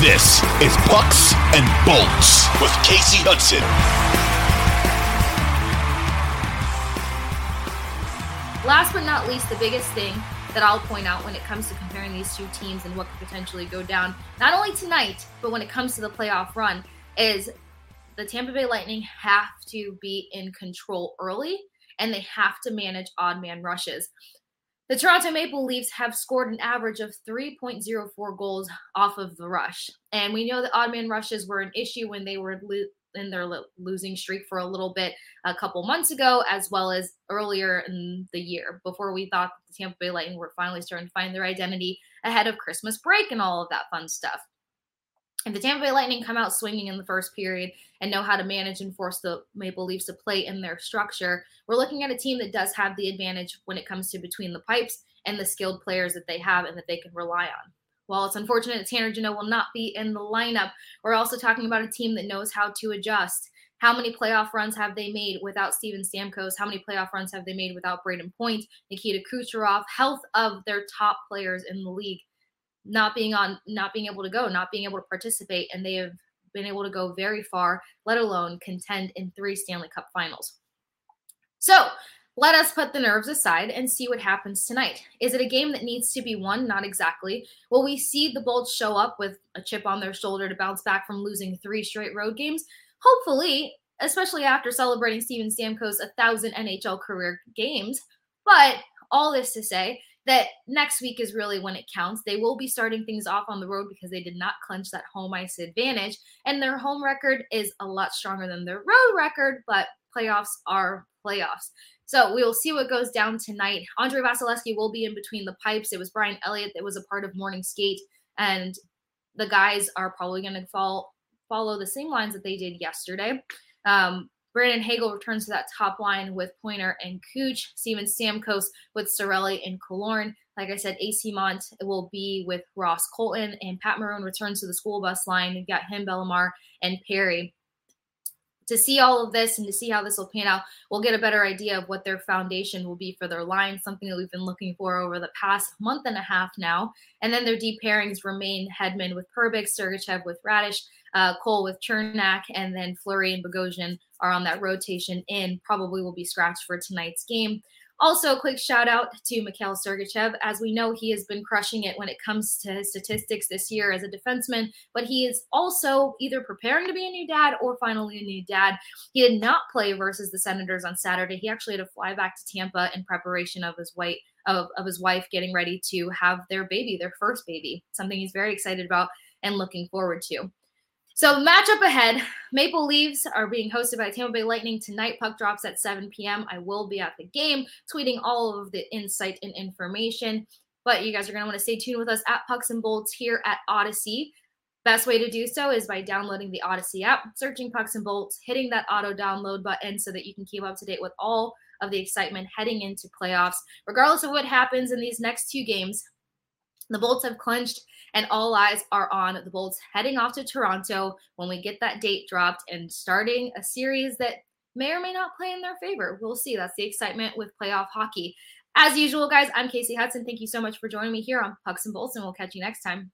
This is Pucks and Bolts with Kasey Hudson. Last but not least, the biggest thing that I'll point out when it comes to comparing these two teams and what could potentially go down, not only tonight, but when it comes to the playoff run, is the Tampa Bay Lightning have to be in control early and they have to manage odd man rushes. The Toronto Maple Leafs have scored an average of 3.04 goals off of the rush. And we know that odd man rushes were an issue when they were lo- in their lo- losing streak for a little bit a couple months ago, as well as earlier in the year before we thought the Tampa Bay Lightning were finally starting to find their identity ahead of Christmas break and all of that fun stuff. If the Tampa Bay Lightning come out swinging in the first period and know how to manage and force the Maple Leafs to play in their structure, we're looking at a team that does have the advantage when it comes to between the pipes and the skilled players that they have and that they can rely on. While it's unfortunate that Tanner Jeannot will not be in the lineup, we're also talking about a team that knows how to adjust. How many playoff runs have they made without Steven Stamkos? How many playoff runs have they made without Brayden Point, Nikita Kucherov? Health of their top players in the league not being on not being able to go not being able to participate and they have been able to go very far let alone contend in three stanley cup finals so let us put the nerves aside and see what happens tonight. Is it a game that needs to be won? Not exactly. Will we see the Bolts show up with a chip on their shoulder to bounce back from losing three straight road games? Hopefully, especially after celebrating Steven Stamkos' a thousand NHL career games. But all this to say, that next week is really when it counts. They will be starting things off on the road because they did not clinch that home ice advantage. And their home record is a lot stronger than their road record, but playoffs are playoffs. So we will see what goes down tonight. Andrei Vasilevskiy will be in between the pipes. It was Brian Elliott that was a part of morning skate, and the guys are probably going to fall follow the same lines that they did yesterday. Um, Brandon Hagel returns to that top line with Pointer and Cooch. Steven Stamkos with Cirelli and Killorn. Like I said, AC Mont will be with Ross Colton, and Pat Maroon returns to the school bus line. You've got him, Bellemare, and Perry. To see all of this and to see how this will pan out, we'll get a better idea of what their foundation will be for their line, something that we've been looking for over the past month and a half now. And then their deep pairings remain Hedman with Perbix, Sergachev with Raddysh, uh, Cole with Cernak and then Fleury and Bogosian are on that rotation in. Probably will be scratched for tonight's game. Also, a quick shout out to Mikhail Sergachev. As we know, he has been crushing it when it comes to his statistics this year as a defenseman, but he is also either preparing to be a new dad or finally a new dad. He did not play versus the Senators on Saturday. He actually had to fly back to Tampa in preparation of his white of, of his wife getting ready to have their baby, their first baby, something he's very excited about and looking forward to. So matchup ahead, Maple Leafs are being hosted by Tampa Bay Lightning tonight. Puck drops at 7 p.m. I will be at the game, tweeting all of the insight and information. But you guys are going to want to stay tuned with us at Pucks and Bolts here at Audacy. Best way to do so is by downloading the Audacy app, searching Pucks and Bolts, hitting that auto download button so that you can keep up to date with all of the excitement heading into playoffs. Regardless of what happens in these next two games, the Bolts have clinched, and all eyes are on the Bolts heading off to Toronto when we get that date dropped and starting a series that may or may not play in their favor. We'll see. That's the excitement with playoff hockey. As usual, guys, I'm Kasey Hudson. Thank you so much for joining me here on Pucks and Bolts, and we'll catch you next time.